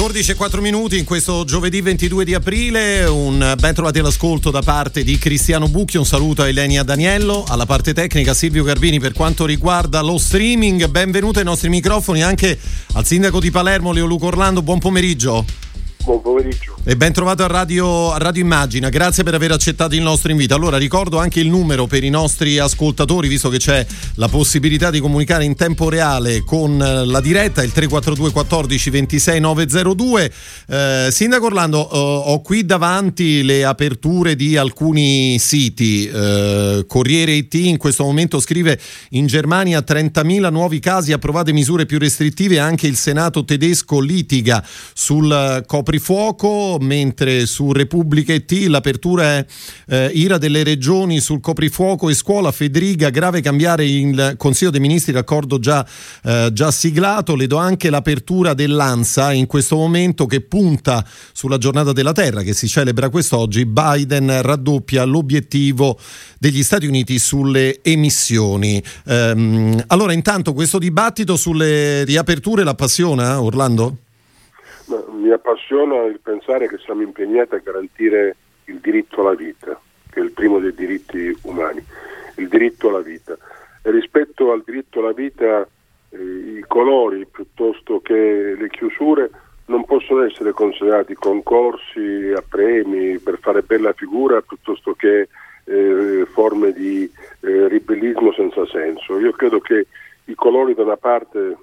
14 e 4 minuti in questo giovedì 22 di aprile, un ben trovati all'ascolto da parte di Cristiano Bucchi, un saluto a Elenia Daniello, alla parte tecnica Silvio Garbini per quanto riguarda lo streaming, benvenuto ai nostri microfoni anche al sindaco di Palermo Leo Luco Orlando, buon pomeriggio. Buon pomeriggio. E ben trovato a Radio, a Radio, Immagina, grazie per aver accettato il nostro invito. Allora ricordo anche il numero per i nostri ascoltatori, visto che c'è la possibilità di comunicare in tempo reale con eh, la diretta, il 342 14 26 902. Eh, Sindaco Orlando, eh, ho qui davanti le aperture di alcuni siti. Eh, Corriere IT in questo momento scrive in Germania 30.000 nuovi casi, approvate misure più restrittive, anche il Senato tedesco litiga sul coprifuoco mentre su Repubblica ET l'apertura è eh, ira delle regioni sul coprifuoco e scuola Federica, grave cambiare il Consiglio dei Ministri, l'accordo già, eh, già siglato, le do anche l'apertura dell'ANSA in questo momento che punta sulla giornata della Terra che si celebra quest'oggi, Biden raddoppia l'obiettivo degli Stati Uniti sulle emissioni. Ehm, allora intanto questo dibattito sulle riaperture l'appassiona Orlando? Mi appassiona il pensare che siamo impegnati a garantire il diritto alla vita, che è il primo dei diritti umani, il diritto alla vita. E rispetto al diritto alla vita eh, i colori piuttosto che le chiusure non possono essere considerati concorsi a premi per fare bella figura piuttosto che eh, forme di eh, ribellismo senza senso. Io credo che i colori da una parte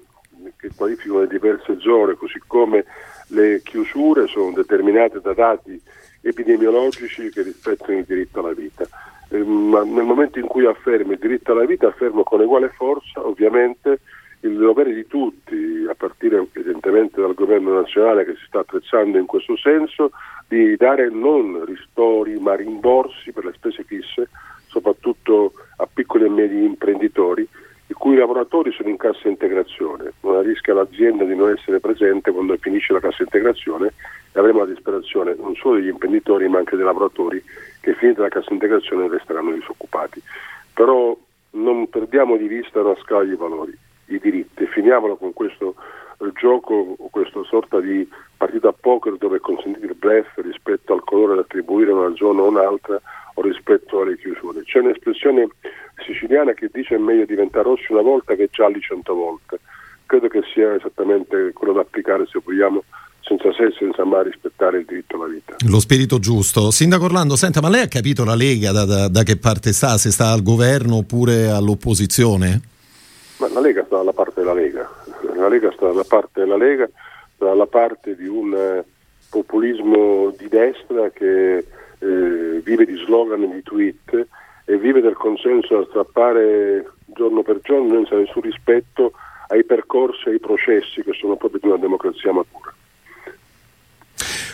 che qualificano le diverse zone, così come le chiusure sono determinate da dati epidemiologici che rispettano il diritto alla vita. Eh, ma nel momento in cui affermo il diritto alla vita, affermo con uguale forza, ovviamente, il dovere di tutti, a partire evidentemente dal governo nazionale che si sta attrezzando in questo senso, di dare non ristori ma rimborsi per le spese fisse, soprattutto a piccoli e medi imprenditori, i cui lavoratori sono in cassa integrazione. Non rischia l'azienda di non essere presente quando finisce la cassa integrazione e avremo la disperazione non solo degli imprenditori ma anche dei lavoratori che finita la cassa integrazione resteranno disoccupati. Però non perdiamo di vista una scala di valori, i diritti, finiamolo con questo eh, gioco, questa sorta di partita a poker dove è consentito il blef rispetto al colore da attribuire a una zona o un'altra o rispetto alle chiusure. C'è un'espressione siciliana che dice è meglio diventare rossi una volta che gialli cento volte. Credo che sia esattamente quello da applicare se vogliamo senza se e senza mai rispettare il diritto alla vita. Lo spirito giusto. Sindaco Orlando, senta, ma lei ha capito la Lega da, da, da che parte sta? Se sta al governo oppure all'opposizione? Ma la Lega sta dalla parte della Lega. La Lega sta dalla parte della Lega, sta dalla parte di un eh, populismo di destra che eh, vive di slogan e di tweet e vive del consenso da strappare giorno per giorno senza nessun rispetto ai percorsi e ai processi che sono proprio di una democrazia matura.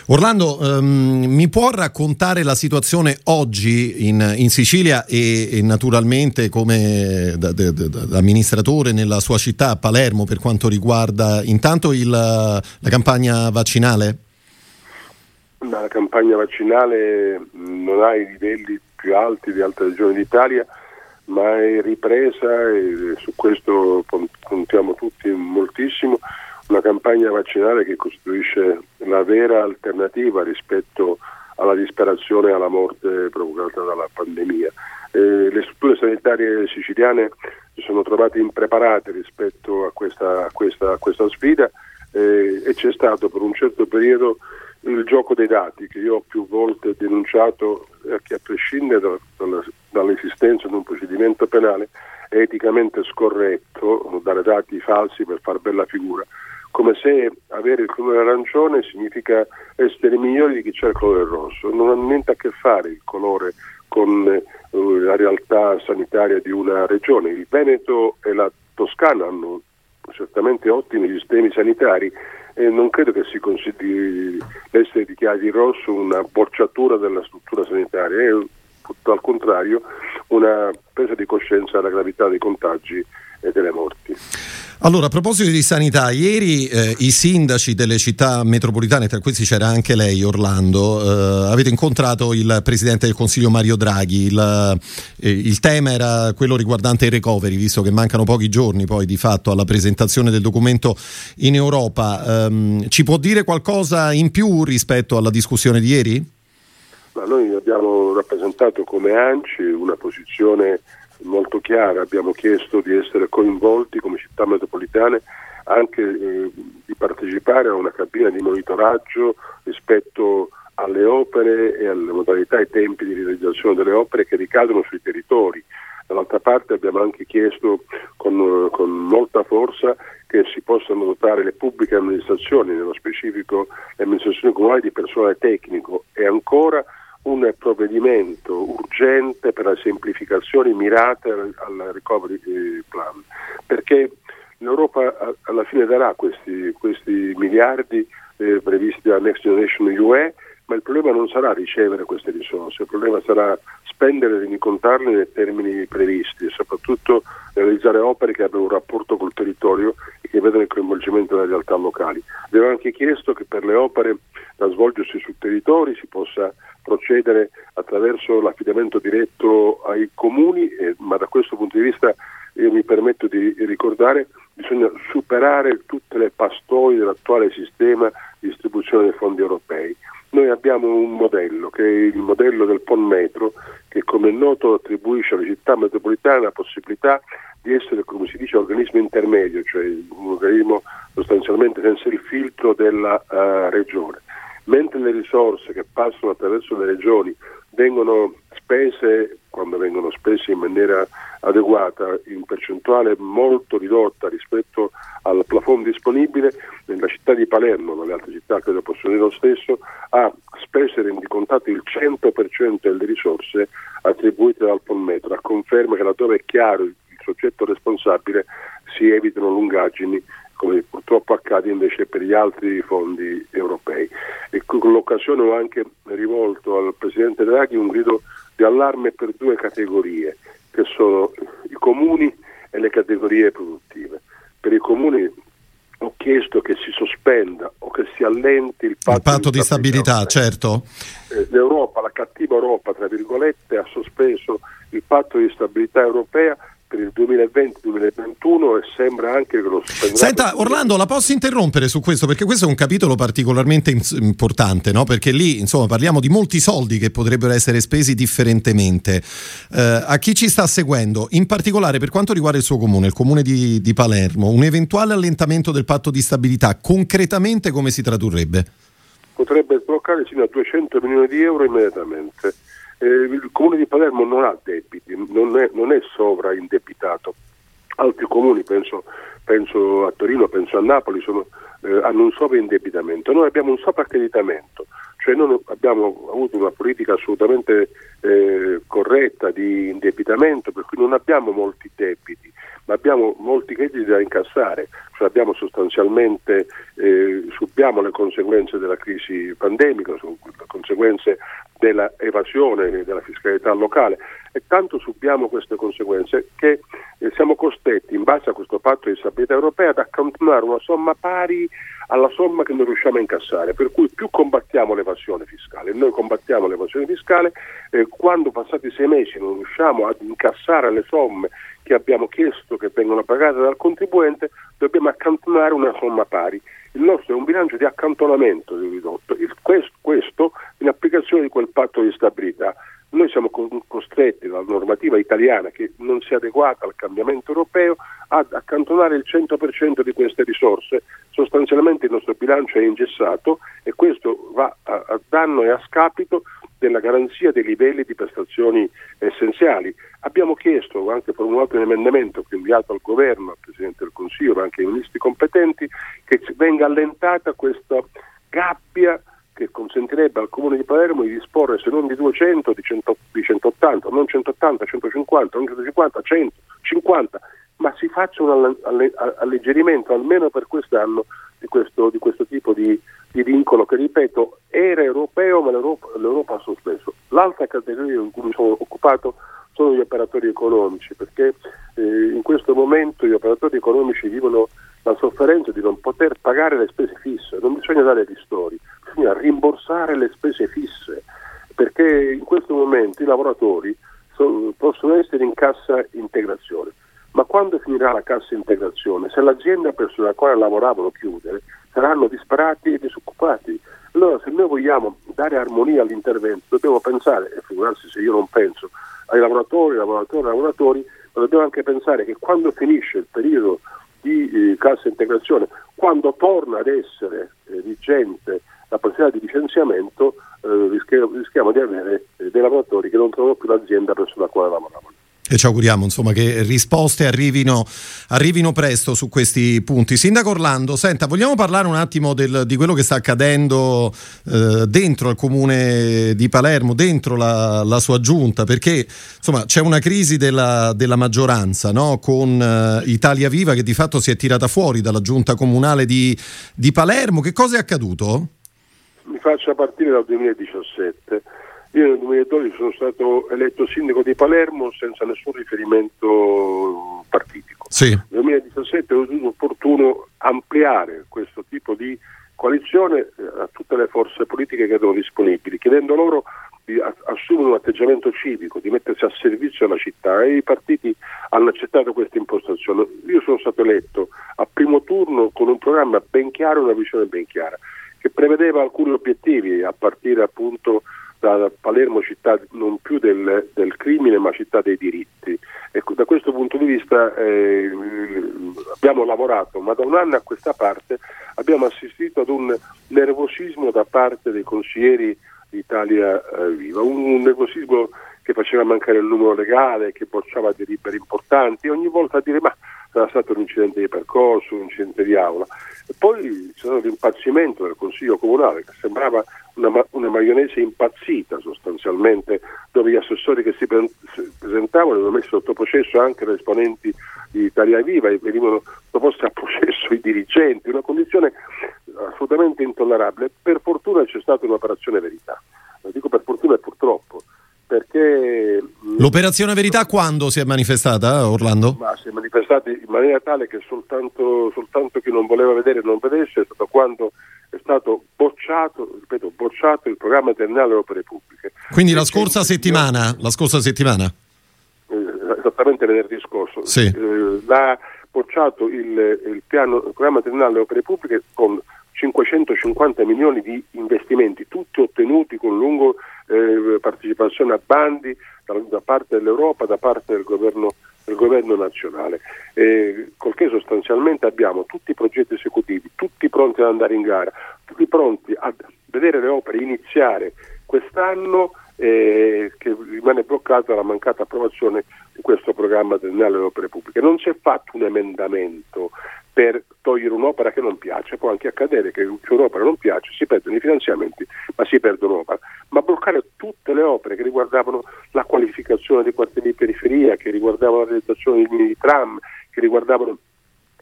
Orlando, um, mi può raccontare la situazione oggi in, in Sicilia e, e, naturalmente come da, da, da, amministratore nella sua città, a Palermo, per quanto riguarda intanto il, la campagna vaccinale? La campagna vaccinale non ha i livelli più alti di altre regioni d'Italia, ma è ripresa e su questo contiamo tutti moltissimo una campagna vaccinale che costituisce la vera alternativa rispetto alla disperazione e alla morte provocata dalla pandemia. Eh, le strutture sanitarie siciliane si sono trovate impreparate rispetto a questa, a questa, a questa sfida eh, e c'è stato per un certo periodo il gioco dei dati che io ho più volte denunciato eh, che a prescindere da, da, dall'esistenza di un procedimento penale è eticamente scorretto dare dati falsi per far bella figura, come se avere il colore arancione significa essere migliori di chi c'è il colore rosso, non ha niente a che fare il colore con eh, la realtà sanitaria di una regione. Il Veneto e la Toscana hanno certamente ottimi sistemi sanitari e non credo che si consideri l'essere dichiarati rosso una bocciatura della struttura sanitaria, è tutto al contrario una presa di coscienza della gravità dei contagi e delle morti. Allora, a proposito di sanità, ieri eh, i sindaci delle città metropolitane, tra questi c'era anche lei, Orlando, eh, avete incontrato il Presidente del Consiglio Mario Draghi. Il, eh, il, tema era quello riguardante i recovery, visto che mancano pochi giorni poi di fatto alla presentazione del documento in Europa. Ehm, ci può dire qualcosa in più rispetto alla discussione di ieri? Ma noi abbiamo rappresentato come ANCI una posizione molto chiara, abbiamo chiesto di essere coinvolti come città metropolitane anche eh, di partecipare a una cabina di monitoraggio rispetto alle opere e alle modalità e tempi di realizzazione delle opere che ricadono sui territori. Dall'altra parte abbiamo anche chiesto con, con molta forza che si possano dotare le pubbliche amministrazioni, nello specifico le amministrazioni comunali, di personale tecnico e ancora un provvedimento urgente per la semplificazione mirata al recovery eh, plan, perché l'Europa alla fine darà questi, questi miliardi eh, previsti dalla Next Generation UE, ma il problema non sarà ricevere queste risorse, il problema sarà spendere e rendicontarle nei termini previsti e soprattutto realizzare opere che abbiano un rapporto col territorio e che vedano il coinvolgimento delle realtà locali. Abbiamo anche chiesto che per le opere da svolgersi sul territorio si possa procedere attraverso l'affidamento diretto ai comuni, eh, ma da questo punto di vista io mi permetto di ricordare bisogna superare tutte le pastoi dell'attuale sistema di distribuzione dei fondi europei. Noi abbiamo un modello che è il modello del PON Metro che come è noto attribuisce alle città metropolitane la possibilità di essere, come si dice, organismo intermedio, cioè un organismo sostanzialmente senza il filtro della uh, regione mentre le risorse che passano attraverso le regioni vengono spese, quando vengono spese in maniera adeguata, in percentuale molto ridotta rispetto al plafond disponibile, nella città di Palermo, nelle altre città credo possono dire lo stesso, ha speso e rendicontato il 100% delle risorse attribuite dal Polmetro, a conferma che laddove è chiaro il soggetto responsabile si evitano lungaggini come purtroppo accade invece per gli altri fondi europei. E con l'occasione ho anche rivolto al Presidente Draghi un grido di allarme per due categorie, che sono i comuni e le categorie produttive. Per i comuni ho chiesto che si sospenda o che si allenti il patto, il patto di, di stabilità, certo. Eh, L'Europa, la cattiva Europa, tra virgolette, ha sospeso il patto di stabilità europea per il 2020-2021 e sembra anche che lo spenderà. Senta Orlando, la posso interrompere su questo perché questo è un capitolo particolarmente importante, no? perché lì insomma parliamo di molti soldi che potrebbero essere spesi differentemente. Eh, a chi ci sta seguendo, in particolare per quanto riguarda il suo comune, il comune di, di Palermo, un eventuale allentamento del patto di stabilità concretamente come si tradurrebbe? Potrebbe sbloccare sino a 200 milioni di euro immediatamente eh, il comune di Palermo non ha debiti, non è, non è sovraindebitato. Altri comuni, penso, penso, a Torino, penso a Napoli, sono, eh, hanno un sovraindebitamento. Noi abbiamo un sovraccreditamento, cioè non abbiamo avuto una politica assolutamente eh, corretta di indebitamento, per cui non abbiamo molti debiti ma abbiamo molti crediti da incassare, cioè abbiamo sostanzialmente, eh, subiamo le conseguenze della crisi pandemica, le conseguenze dell'evasione della fiscalità locale. E tanto subiamo queste conseguenze che eh, siamo costretti, in base a questo patto di stabilità europea, ad accantonare una somma pari alla somma che non riusciamo a incassare, per cui più combattiamo l'evasione fiscale, noi combattiamo l'evasione fiscale, eh, quando passati sei mesi non riusciamo ad incassare le somme che abbiamo chiesto che vengano pagate dal contribuente, dobbiamo accantonare una somma pari. Il nostro è un bilancio di accantonamento di ridotto, questo, questo in applicazione di quel patto di stabilità. Noi siamo costretti dalla normativa italiana che non si è adeguata al cambiamento europeo ad accantonare il 100% di queste risorse. Sostanzialmente il nostro bilancio è ingessato e questo va a, a danno e a scapito della garanzia dei livelli di prestazioni essenziali. Abbiamo chiesto, anche formulato un emendamento che inviato al governo, al Presidente del Consiglio, ma anche ai ministri competenti, che venga allentata questa gabbia che consentirebbe al Comune di Palermo di disporre se non di 200, di, 100, di 180, non 180, 150, non 150, 150, ma si faccia un alleggerimento almeno per quest'anno di questo, di questo tipo di, di, vincolo che, ripeto, era europeo ma l'Europa, l'Europa ha sospeso. L'altra categoria in cui mi sono occupato sono gli operatori economici, perché eh, in questo momento gli operatori economici vivono la sofferenza di non poter pagare le spese fisse, non bisogna dare ristori, bisogna rimborsare le spese fisse, perché in questo momento i lavoratori so, possono essere in cassa integrazione, ma quando finirà la cassa integrazione, se l'azienda presso la quale lavoravano chiude, saranno disperati e disoccupati. Allora se noi vogliamo dare armonia all'intervento dobbiamo pensare, e figurarsi se io non penso, ai lavoratori, lavoratori, lavoratori, ma dobbiamo anche pensare che quando finisce il periodo di eh, cassa integrazione, quando torna ad essere eh, vigente la possibilità di licenziamento, eh, rischiamo, rischiamo, di avere eh, dei lavoratori che non trovano più l'azienda presso la quale lavoravano. E ci auguriamo insomma, che risposte arrivino, arrivino, presto su questi punti. Sindaco Orlando, senta, vogliamo parlare un attimo del, di quello che sta accadendo eh, dentro il comune di Palermo, dentro la, la sua giunta, perché insomma, c'è una crisi della, della maggioranza no? con eh, Italia Viva che di fatto si è tirata fuori dalla giunta comunale di, di Palermo. Che cosa è accaduto? Mi faccia partire dal 2017 io nel 2012 sono stato eletto sindaco di Palermo senza nessun riferimento partitico. Sì. Nel 2017 ho ritenuto opportuno ampliare questo tipo di coalizione eh, a tutte le forze politiche che erano disponibili, chiedendo loro di assumere un atteggiamento civico, di mettersi a servizio della città e i partiti hanno accettato questa impostazione. Io sono stato eletto a primo turno con un programma ben chiaro una visione ben chiara, che prevedeva alcuni obiettivi a partire appunto da Palermo città non più del, del crimine ma città dei diritti. Ecco, da questo punto di vista eh, abbiamo lavorato, ma da un anno a questa parte abbiamo assistito ad un nervosismo da parte dei consiglieri di Italia eh, Viva, un, un nervosismo che faceva mancare il numero legale, che bocciava delibere importanti, ogni volta a dire ma sarà stato un incidente di percorso, un incidente di aula. E poi c'è stato l'impazzimento del Consiglio Comunale che sembrava una, una maionese impazzita sostanzialmente, dove gli assessori che si presentavano erano messi sotto processo anche da esponenti di Italia Viva e venivano proposti a processo i dirigenti, una condizione assolutamente intollerabile. Per fortuna c'è stata un'operazione verità, lo dico per fortuna e purtroppo perché... L'operazione verità quando si è manifestata, Orlando? Ma si è manifestata in maniera tale che soltanto, soltanto chi non voleva vedere non vedesse, è stato quando stato bocciato, ripeto, bocciato il programma triennale delle opere pubbliche. Quindi la scorsa settimana? La scorsa settimana? Eh, esattamente venerdì scorso. Sì. Eh, l'ha bocciato il, il, piano, il programma triennale delle opere pubbliche con 550 milioni di investimenti, tutti ottenuti con lungo eh, partecipazione a bandi da, da, parte dell'Europa, da parte del governo, del governo nazionale, eh, col che sostanzialmente abbiamo tutti i progetti esecutivi, tutti pronti ad andare in gara, tutti pronti a vedere le opere iniziare quest'anno eh, che rimane bloccata la mancata approvazione di questo programma triennale delle opere pubbliche. Non si è fatto un emendamento per togliere un'opera che non piace, può anche accadere che un'opera non piace, si perdono i finanziamenti, ma si perde un'opera, ma bloccare tutte le opere che riguardavano la qualificazione dei quartieri di periferia, che riguardavano la realizzazione di tram, che riguardavano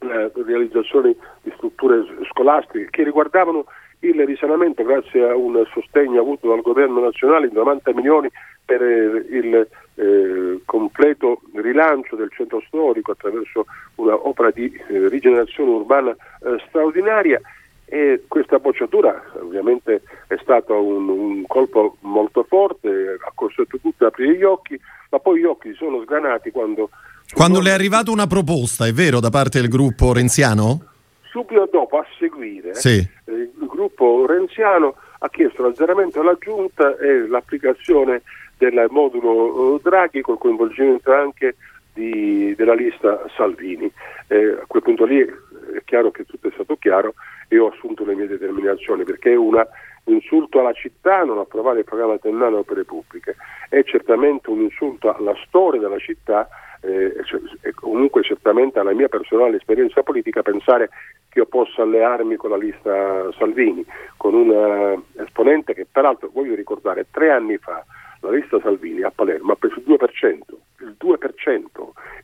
la realizzazione di strutture scolastiche, che riguardavano il risanamento grazie a un sostegno avuto dal governo nazionale di 90 milioni per eh, il eh, completo rilancio del centro storico attraverso un'opera di eh, rigenerazione urbana eh, straordinaria. E questa bocciatura ovviamente è stato un, un colpo molto forte, ha costretto tutti ad aprire gli occhi, ma poi gli occhi sono sgranati quando... Quando le è arrivata una proposta, è vero, da parte del gruppo renziano? Subito dopo, a seguire, sì. eh, il gruppo renziano ha chiesto l'azzeramento della giunta e l'applicazione del modulo eh, Draghi col coinvolgimento anche di, della lista Salvini. Eh, a quel punto lì è chiaro che tutto è stato chiaro e ho assunto le mie determinazioni perché è un insulto alla città non approvare il programma triennale delle opere pubbliche, è certamente un insulto alla storia della città eh, e comunque certamente alla mia personale esperienza politica pensare che io possa allearmi con la lista Salvini, con un uh, esponente che peraltro voglio ricordare tre anni fa la lista Salvini a Palermo ha preso il 2%, il 2%,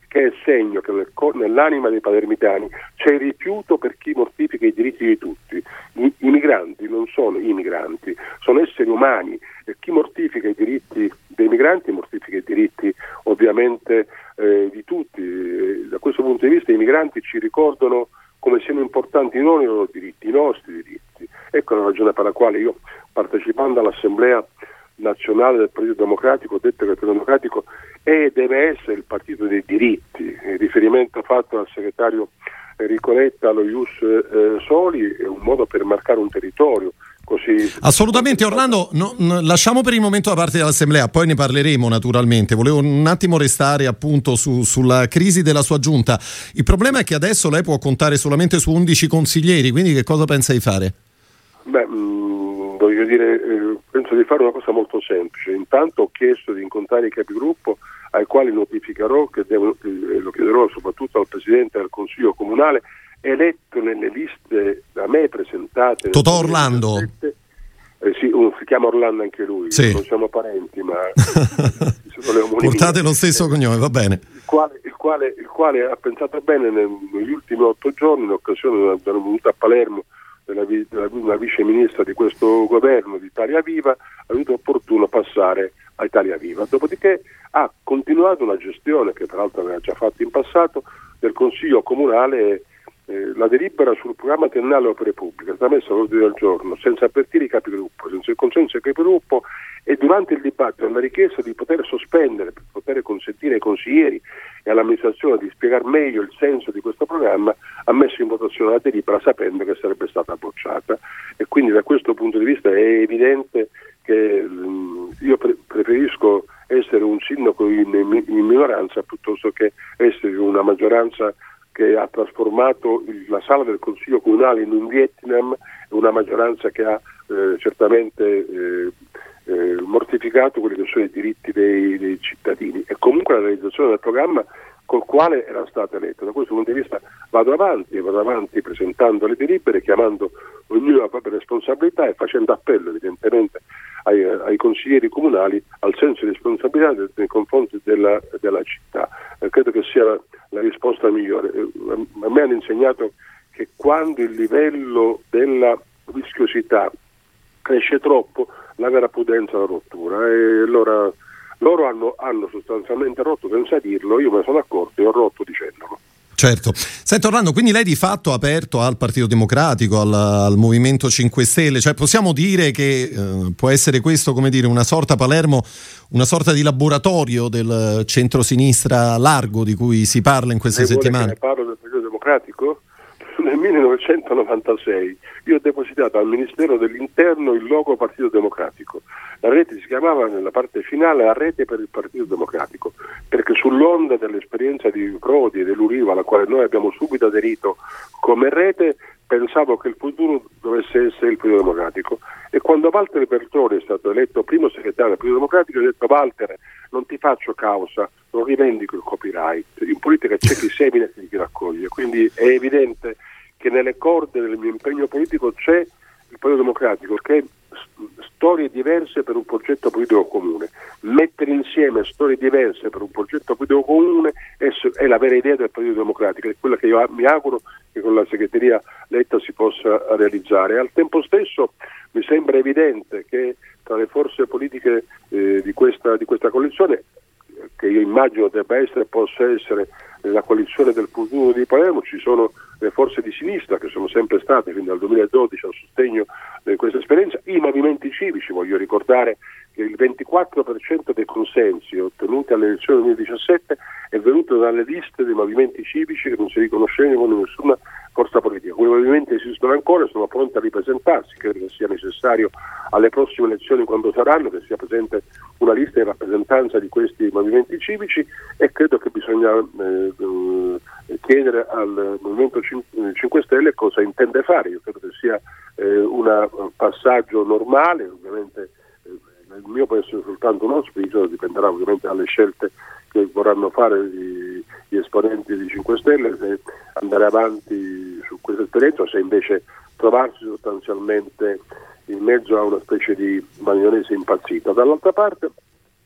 che è il segno che nel, nell'anima dei palermitani c'è il rifiuto per chi mortifica i diritti di tutti. I, I, migranti non sono i migranti, sono esseri umani e chi mortifica i diritti dei migranti mortifica i diritti ovviamente eh, di tutti. migranti ci ricordano come siano importanti non i loro diritti, i nostri diritti. Ecco la ragione per la quale io, partecipando all'Assemblea nazionale del Partito Democratico, detto che il Partito Democratico è e deve essere il partito dei diritti. Il riferimento fatto dal segretario Enrico Letta allo Ius eh, Soli è un modo per marcare un territorio. Così... Assolutamente Orlando, no, no, lasciamo per il momento la parte dell'Assemblea, poi ne parleremo naturalmente. Volevo un attimo restare appunto su, sulla crisi della sua giunta. Il problema è che adesso lei può contare solamente su 11 consiglieri, quindi che cosa pensa di fare? Beh, mh, mm, voglio dire, eh, penso di fare una cosa molto semplice. Intanto ho chiesto di incontrare i capigruppo ai quali notificherò che devo, eh, lo chiederò soprattutto al Presidente del Consiglio Comunale eletto nelle liste da me presentate. Totò Orlando. Eh sì, uh, si chiama Orlando anche lui, sì. non siamo parenti, ma portate lo stesso cognome, va bene. Il quale, il quale, il quale ha pensato bene negli ultimi otto giorni, in occasione della venuta a Palermo della, vice ministra di questo governo di Italia Viva, ha ritenuto opportuno passare a Italia Viva. Dopodiché ha continuato una gestione che tra l'altro aveva già fatto in passato del Consiglio Comunale eh, la delibera sul programma triennale opere pubbliche è stata messa all'ordine del giorno senza avvertire i capigruppo, senza il consenso dei capigruppo e durante il dibattito la richiesta di poter sospendere, per poter consentire ai consiglieri e all'amministrazione di spiegare meglio il senso di questo programma, ha messo in votazione la delibera sapendo che sarebbe stata bocciata. E quindi da questo punto di vista è evidente che io pre- preferisco essere un sindaco in, in minoranza piuttosto che essere una maggioranza che ha trasformato la sala del Consiglio Comunale in un Vietnam, una maggioranza che ha eh, certamente eh, eh, mortificato quelli che sono i diritti dei, dei, cittadini. E comunque la realizzazione del programma col quale era stato eletto. Da questo punto di vista vado avanti vado avanti presentando le delibere, chiamando ognuno la propria responsabilità e facendo appello evidentemente ai, ai consiglieri comunali al senso di responsabilità nei confronti della, della città. Eh, credo che sia la, la risposta migliore. Eh, a me hanno insegnato che quando il livello della rischiosità cresce troppo, la vera prudenza è la rottura. E allora loro hanno, hanno sostanzialmente rotto senza dirlo, io me ne sono accorto e ho rotto dicendolo. Certo. Senti Orlando, quindi lei di fatto ha aperto al Partito Democratico, al, al Movimento 5 Stelle, cioè possiamo dire che eh, può essere questo, come dire, una sorta Palermo, una sorta di laboratorio del centro-sinistra largo di cui si parla in queste Lei settimane? parlo del Partito Democratico? Nel 1996 io ho depositato al Ministero dell'Interno il logo Partito Democratico. La rete si chiamava nella parte finale la rete per il Partito Democratico, perché sull'onda dell'esperienza di Prodi e dell'Uriva, alla quale noi abbiamo subito aderito come rete, pensavo che il futuro dovesse essere il Partito Democratico. E quando Walter Bertone è stato eletto primo segretario del Partito Democratico, ho detto Walter, non ti faccio causa, non rivendico il copyright. In politica c'è chi semina e chi raccoglie, quindi è evidente che nelle corde del mio impegno politico c'è il Partito Democratico, che storie diverse per un progetto politico comune. Mettere insieme storie diverse per un progetto politico comune è, è la vera idea del Partito Democratico, è quella che io mi auguro che con la segreteria Letta si possa realizzare. Al tempo stesso mi sembra evidente che tra le forze politiche eh, di, questa, di questa coalizione che io immagino debba essere, possa essere la coalizione del futuro di Palermo, ci sono le forze di sinistra che sono sempre state fin dal 2012 al sostegno di questa esperienza, i movimenti civici, voglio ricordare che il 24% dei consensi ottenuti alle elezioni del 2017 è venuto dalle liste dei movimenti civici che non si riconoscevano in nessuna forza politica. Quei movimenti esistono ancora e sono pronti a ripresentarsi, credo che sia necessario alle prossime elezioni quando saranno che sia presente una lista di rappresentanza di questi movimenti civici e credo che bisogna eh, eh chiedere al Movimento 5 Stelle cosa intende fare. Io credo che sia eh, un passaggio normale, ovviamente eh, il mio può essere soltanto un auspicio, dipenderà ovviamente dalle scelte che vorranno fare gli, gli esponenti di 5 Stelle, se andare avanti su questa esperienza o se invece trovarsi sostanzialmente in mezzo a una specie di maionese impazzita. Dall'altra parte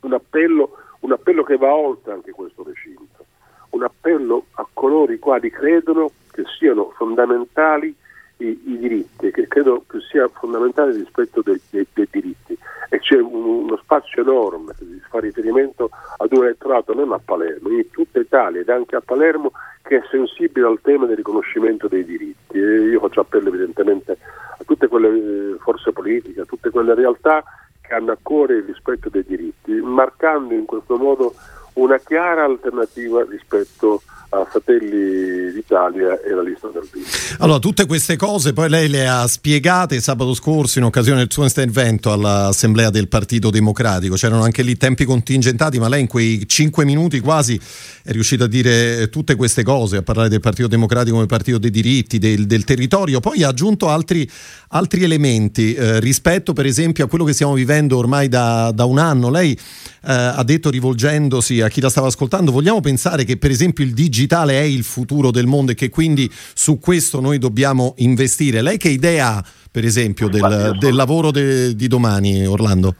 un appello, un appello che va oltre anche questo recinto, un appello a coloro i quali credono che siano fondamentali i, i, diritti, che credo che sia fondamentale rispetto dei, dei, dei diritti e c'è un, uno spazio enorme si fa riferimento ad un elettorato non a Palermo, in tutta Italia ed anche a Palermo che è sensibile al tema del riconoscimento dei diritti. E io faccio appello evidentemente a tutte quelle eh, forze politiche, a tutte quelle realtà che hanno a cuore il rispetto dei diritti, marcando in questo modo una chiara alternativa rispetto a Fratelli d'Italia e la lista del PD. Allora, tutte queste cose poi lei le ha spiegate sabato scorso in occasione del suo intervento all'Assemblea del Partito Democratico. C'erano anche lì tempi contingentati, ma lei in quei cinque minuti quasi è riuscito a dire tutte queste cose, a parlare del Partito Democratico come partito dei diritti, del, del territorio. Poi ha aggiunto altri, altri elementi eh, rispetto, per esempio, a quello che stiamo vivendo ormai da, da un anno. Lei eh, ha detto, rivolgendosi a chi la stava ascoltando, vogliamo pensare che, per esempio, il digitale è il futuro del mondo e che quindi su questo noi dobbiamo investire. Lei che idea ha, per esempio, del, del lavoro de, di domani, Orlando?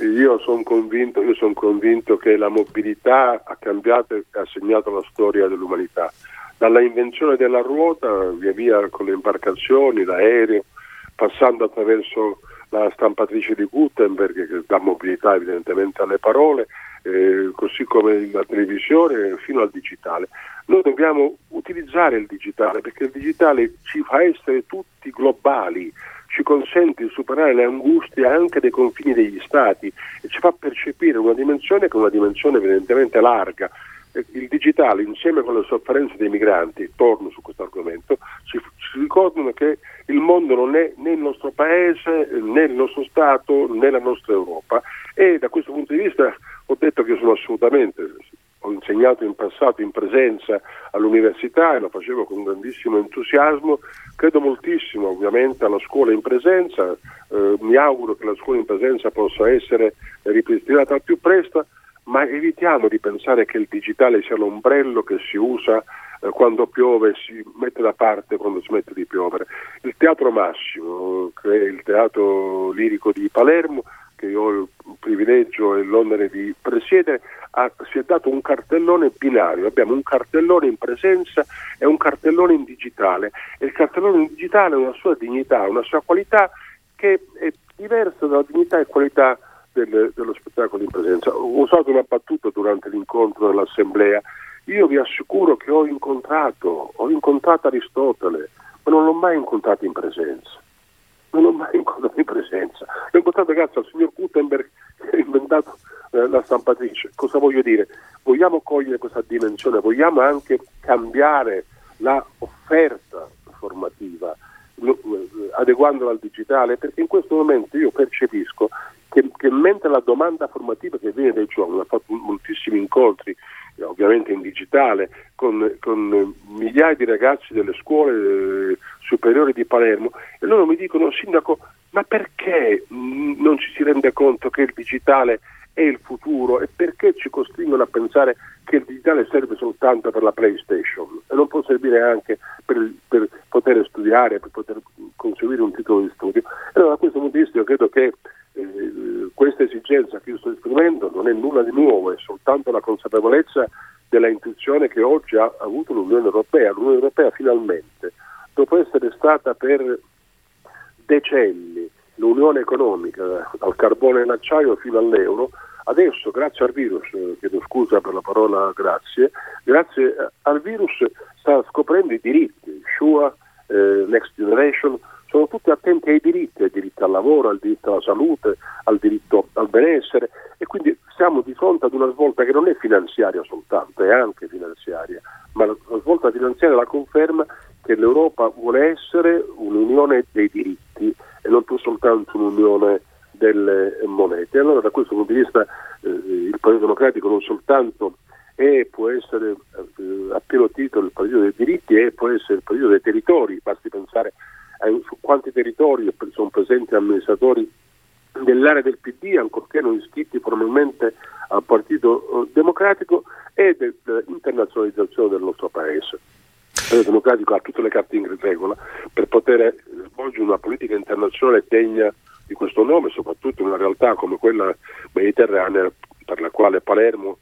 Io sono convinto, son convinto, che la mobilità ha cambiato e ha segnato la storia dell'umanità. Dalla invenzione della ruota, via via con le imbarcazioni, l'aereo, passando attraverso la stampatrice di Gutenberg che dà mobilità evidentemente alle parole, eh, così come la televisione fino al digitale. Noi dobbiamo utilizzare il digitale perché il digitale ci fa essere tutti globali, ci consente di superare le angustie anche dei confini degli stati e ci fa percepire una dimensione che è una dimensione evidentemente larga. Il digitale insieme con le sofferenze dei migranti, torno su questo argomento, ci, ci ricordano che il mondo non è né il nostro paese, né il nostro Stato, né la nostra Europa e da questo punto di vista ho detto che sono assolutamente, ho insegnato in passato in presenza all'università e lo facevo con grandissimo entusiasmo, credo moltissimo ovviamente alla scuola in presenza, eh, mi auguro che la scuola in presenza possa essere ripristinata al più presto, ma evitiamo di pensare che il digitale sia l'ombrello che si usa eh, quando piove si mette da parte quando smette di piovere. Il Teatro Massimo, che è il teatro lirico di Palermo, che io ho il privilegio e l'onere di presiedere, ha, si è dato un cartellone binario, abbiamo un cartellone in presenza e un cartellone in digitale. E il cartellone in digitale ha una sua dignità, una sua qualità che è diversa dalla dignità e qualità del, dello spettacolo in presenza. Ho usato una battuta durante l'incontro dell'assemblea, io vi assicuro che ho incontrato, ho incontrato Aristotele, ma non l'ho mai incontrato in presenza non l'ho mai incontrato in presenza. L'ho incontrato grazie al signor Gutenberg che ha inventato eh, la stampatrice. Cosa voglio dire? Vogliamo cogliere questa dimensione, vogliamo anche cambiare l'offerta formativa adeguandola al digitale perché in questo momento io percepisco che, che mentre la domanda formativa che viene dai giovani ha fatto moltissimi incontri ovviamente in digitale, con, con, migliaia di ragazzi delle scuole eh, superiori di Palermo e loro mi dicono sindaco ma perché non ci si rende conto che il digitale è il futuro? E perché ci costringono a pensare che il digitale serve soltanto per la PlayStation? E non può servire anche per, per poter studiare, per poter conseguire un titolo di studio. Allora da questo punto di vista io credo che eh, questa esigenza che io sto esprimendo non è nulla di nuovo, è soltanto la consapevolezza della intuizione che oggi ha avuto l'Unione Europea. L'Unione Europea finalmente, dopo essere stata per decenni l'unione economica, dal carbone all'acciaio fino all'euro, adesso grazie al virus, eh, chiedo scusa per la parola grazie, grazie al virus sta scoprendo i diritti, SUA, eh, Next Generation, sono tutti attenti ai diritti, al diritto al lavoro, al diritto alla salute, al diritto al benessere e quindi siamo di fronte ad una svolta che non è finanziaria soltanto, è anche finanziaria, ma la, svolta finanziaria la conferma che l'Europa vuole essere un'unione dei diritti e non più soltanto un'unione delle monete. Allora da questo punto di vista eh, il Partito Democratico non soltanto è, può essere eh, a pieno titolo il partito dei diritti e può essere il partito dei territori, basti pensare eh, su quanti territori sono presenti amministratori dell'area del PD, ancorché non iscritti formalmente al Partito eh, Democratico, e dell'internazionalizzazione del nostro Paese. Il Partito Democratico ha tutte le carte in regola per poter svolgere una politica internazionale degna di questo nome, soprattutto in una realtà come quella mediterranea per la quale Palermo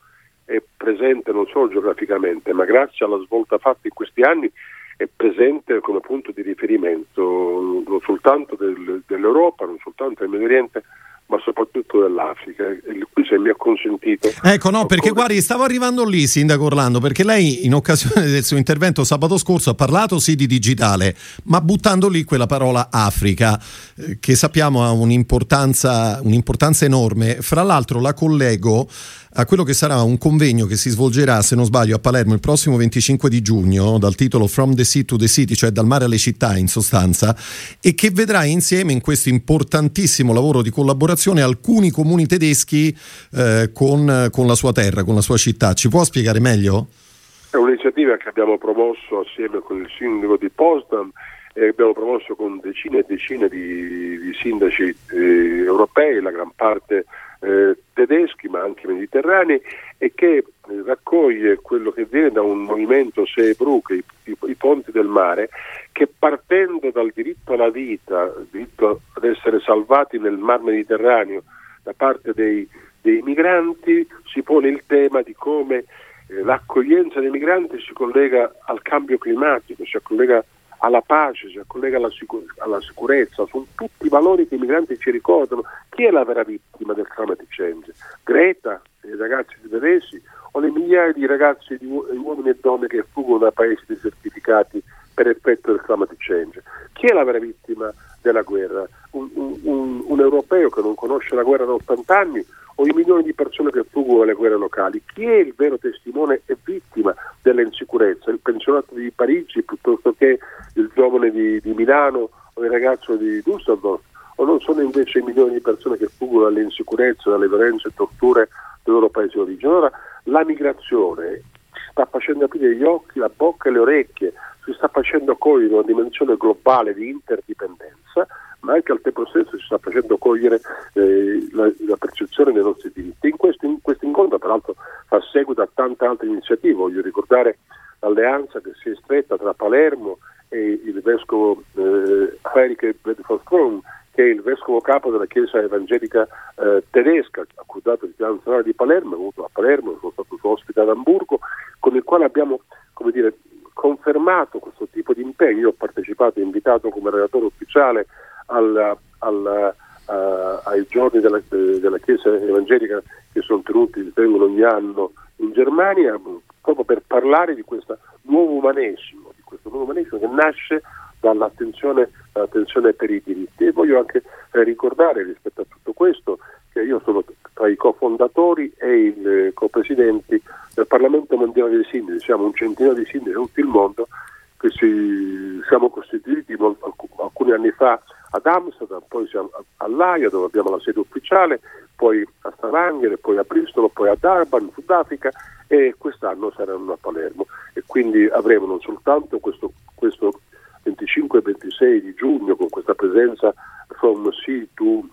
è presente non solo geograficamente, ma grazie alla svolta fatta in questi anni è presente come punto di riferimento non soltanto del, dell'Europa, non soltanto del Medio Oriente, ma soprattutto dell'Africa. E qui se mi ha consentito. Ecco, no, perché guardi, stavo arrivando lì, Sindaco Orlando, perché lei in occasione del suo intervento sabato scorso ha parlato sì di digitale, ma buttando lì quella parola Africa, eh, che sappiamo ha un'importanza, un'importanza enorme. Fra l'altro la collego a quello che sarà un convegno che si svolgerà, se non sbaglio, a Palermo il prossimo 25 di giugno, dal titolo From the Sea to the City, cioè dal mare alle città in sostanza, e che vedrà insieme in questo importantissimo lavoro di collaborazione alcuni comuni tedeschi eh, con, con la sua terra, con la sua città. Ci può spiegare meglio? È un'iniziativa che abbiamo promosso assieme con il sindaco di Potsdam e abbiamo promosso con decine e decine di, di sindaci eh, europei, la gran parte eh, tedeschi ma anche mediterranei e che eh, raccoglie quello che viene da un movimento Seebru, i, i, i, ponti del mare, che partendo dal diritto alla vita, diritto ad essere salvati nel mar Mediterraneo da parte dei, dei migranti, si pone il tema di come eh, l'accoglienza dei migranti si collega al cambio climatico, si collega alla pace, si collega alla, sicur- alla, sicurezza, sono tutti valori che i migranti ci ricordano. Chi è la vera vittima del climate change? Greta, i ragazzi tedeschi o le migliaia di ragazzi, di uomini e donne che fuggono da paesi desertificati per effetto del climate change? Chi è la vera vittima della guerra? Un, un, un, un europeo che non conosce la guerra da 80 anni o i milioni di persone che fuggono dalle guerre locali. Chi è il vero testimone e vittima della insicurezza? Il pensionato di Parigi giovane di, di Milano o il ragazzo di Düsseldorf? O non sono invece i milioni di persone che fuggono dalle insicurezze, dalle violenze e torture del loro paese di origine? Allora la migrazione sta facendo aprire gli occhi, la bocca e le orecchie, si sta facendo cogliere una dimensione globale di interdipendenza ma anche al tempo stesso ci sta facendo cogliere eh, la, la, percezione dei nostri diritti. In questo, in questo incontro, peraltro, fa seguito a tante altre iniziative. Voglio ricordare l'alleanza che si è stretta tra Palermo e il vescovo eh, Erich Bedford Strom, che è il vescovo capo della Chiesa evangelica eh, tedesca, accusato di piano nazionale di Palermo, è venuto a Palermo, sono stato suo ospite ad Amburgo, con il quale abbiamo dire, confermato questo tipo di impegno. Io ho partecipato, invitato come relatore ufficiale al, al, uh, ai giorni della, della, Chiesa evangelica che sono tenuti, tengono ogni anno in Germania, proprio per parlare di questo nuovo umanesimo, questo nuovo umanesimo che nasce dall'attenzione, per i diritti. E voglio anche eh, ricordare rispetto a tutto questo che io sono tra i cofondatori e i eh, copresidenti del Parlamento Mondiale dei Sindaci, siamo un centinaio di sindaci in tutto il mondo che si, siamo costituiti alcuni anni fa ad Amsterdam, poi siamo all'Aia dove abbiamo la sede ufficiale, poi a Stavanger, poi a Bristol, poi a Durban, Sudafrica e quest'anno saranno a Palermo. E quindi avremo non soltanto questo, questo 25 e 26 di giugno con questa presenza from sea to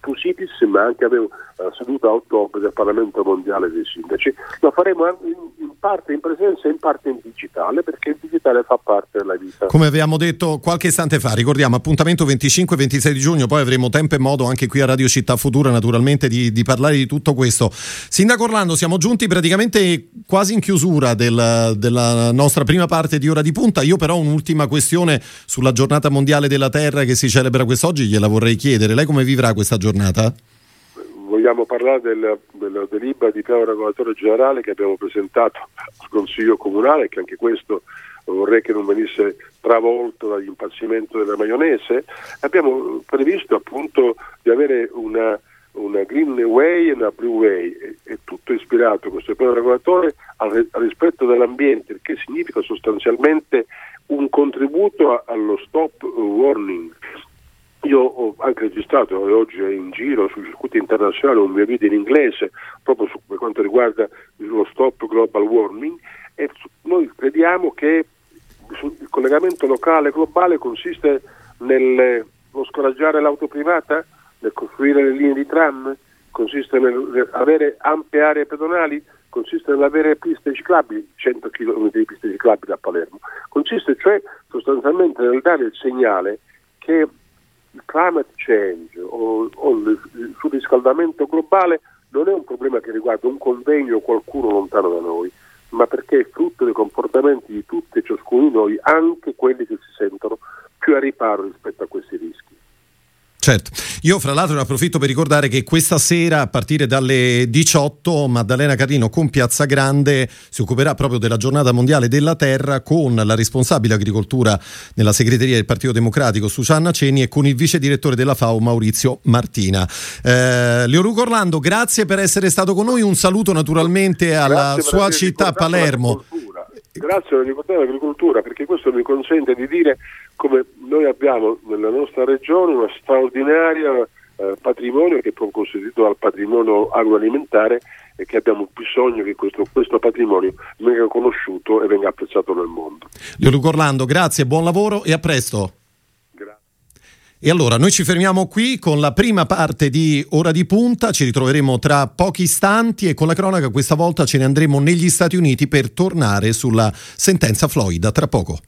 to cities, ma anche avevo la seduta a ottobre del Parlamento Mondiale dei Sindaci. Lo faremo in, parte in presenza e in parte in digitale, perché il digitale fa parte della vita. Come abbiamo detto qualche istante fa, ricordiamo appuntamento 25 26 di giugno, poi avremo tempo e modo anche qui a Radio Città Futura naturalmente di, di parlare di tutto questo. Sindaco Orlando, siamo giunti praticamente quasi in chiusura del, della nostra prima parte di ora di punta. Io però un'ultima questione sulla giornata mondiale della Terra che si celebra quest'oggi, gliela vorrei chiedere. Lei come vivrà questa giornata? Giornata? Vogliamo parlare del, del delibera di piano regolatore generale che abbiamo presentato al Consiglio Comunale, che anche questo vorrei che non venisse travolto dall'impazzimento della maionese. Abbiamo previsto appunto di avere una, una Green Way e una Blue Way, è, tutto ispirato questo piano regolatore al, rispetto dell'ambiente, che significa sostanzialmente un contributo allo stop warning, io ho anche registrato e oggi è in giro sui circuiti internazionali un mio video in inglese proprio su, per quanto riguarda lo stop global warming e noi crediamo che il collegamento locale globale consiste nello scoraggiare l'auto privata, nel costruire le linee di tram, consiste nell'avere ampie aree pedonali, consiste nell'avere piste ciclabili, 100 km di piste ciclabili a Palermo, consiste cioè sostanzialmente nel dare il segnale che il climate change o, o il surriscaldamento globale non è un problema che riguarda un convegno o qualcuno lontano da noi, ma perché è frutto dei comportamenti di tutti e ciascuno di noi, anche quelli che si sentono più a riparo rispetto a questi rischi. Certo, io fra l'altro ne approfitto per ricordare che questa sera a partire dalle 18 Maddalena Carlino con Piazza Grande si occuperà proprio della giornata mondiale della terra con la responsabile agricoltura nella segreteria del Partito Democratico Susanna Ceni e con il vice direttore della FAO Maurizio Martina. Eh, Leoruco Orlando, grazie per essere stato con noi, un saluto naturalmente alla sua città Palermo. Grazie per ricordare l'agricoltura perché questo mi consente di dire come noi abbiamo nella nostra regione una straordinaria eh, patrimonio che è costituito dal patrimonio agroalimentare e che abbiamo bisogno che questo, questo patrimonio venga conosciuto e venga apprezzato nel mondo. Leoluco Orlando, grazie, buon lavoro e a presto. E allora noi ci fermiamo qui con la prima parte di Ora di Punta, ci ritroveremo tra pochi istanti e con la cronaca questa volta ce ne andremo negli Stati Uniti per tornare sulla sentenza Floyd. Tra poco.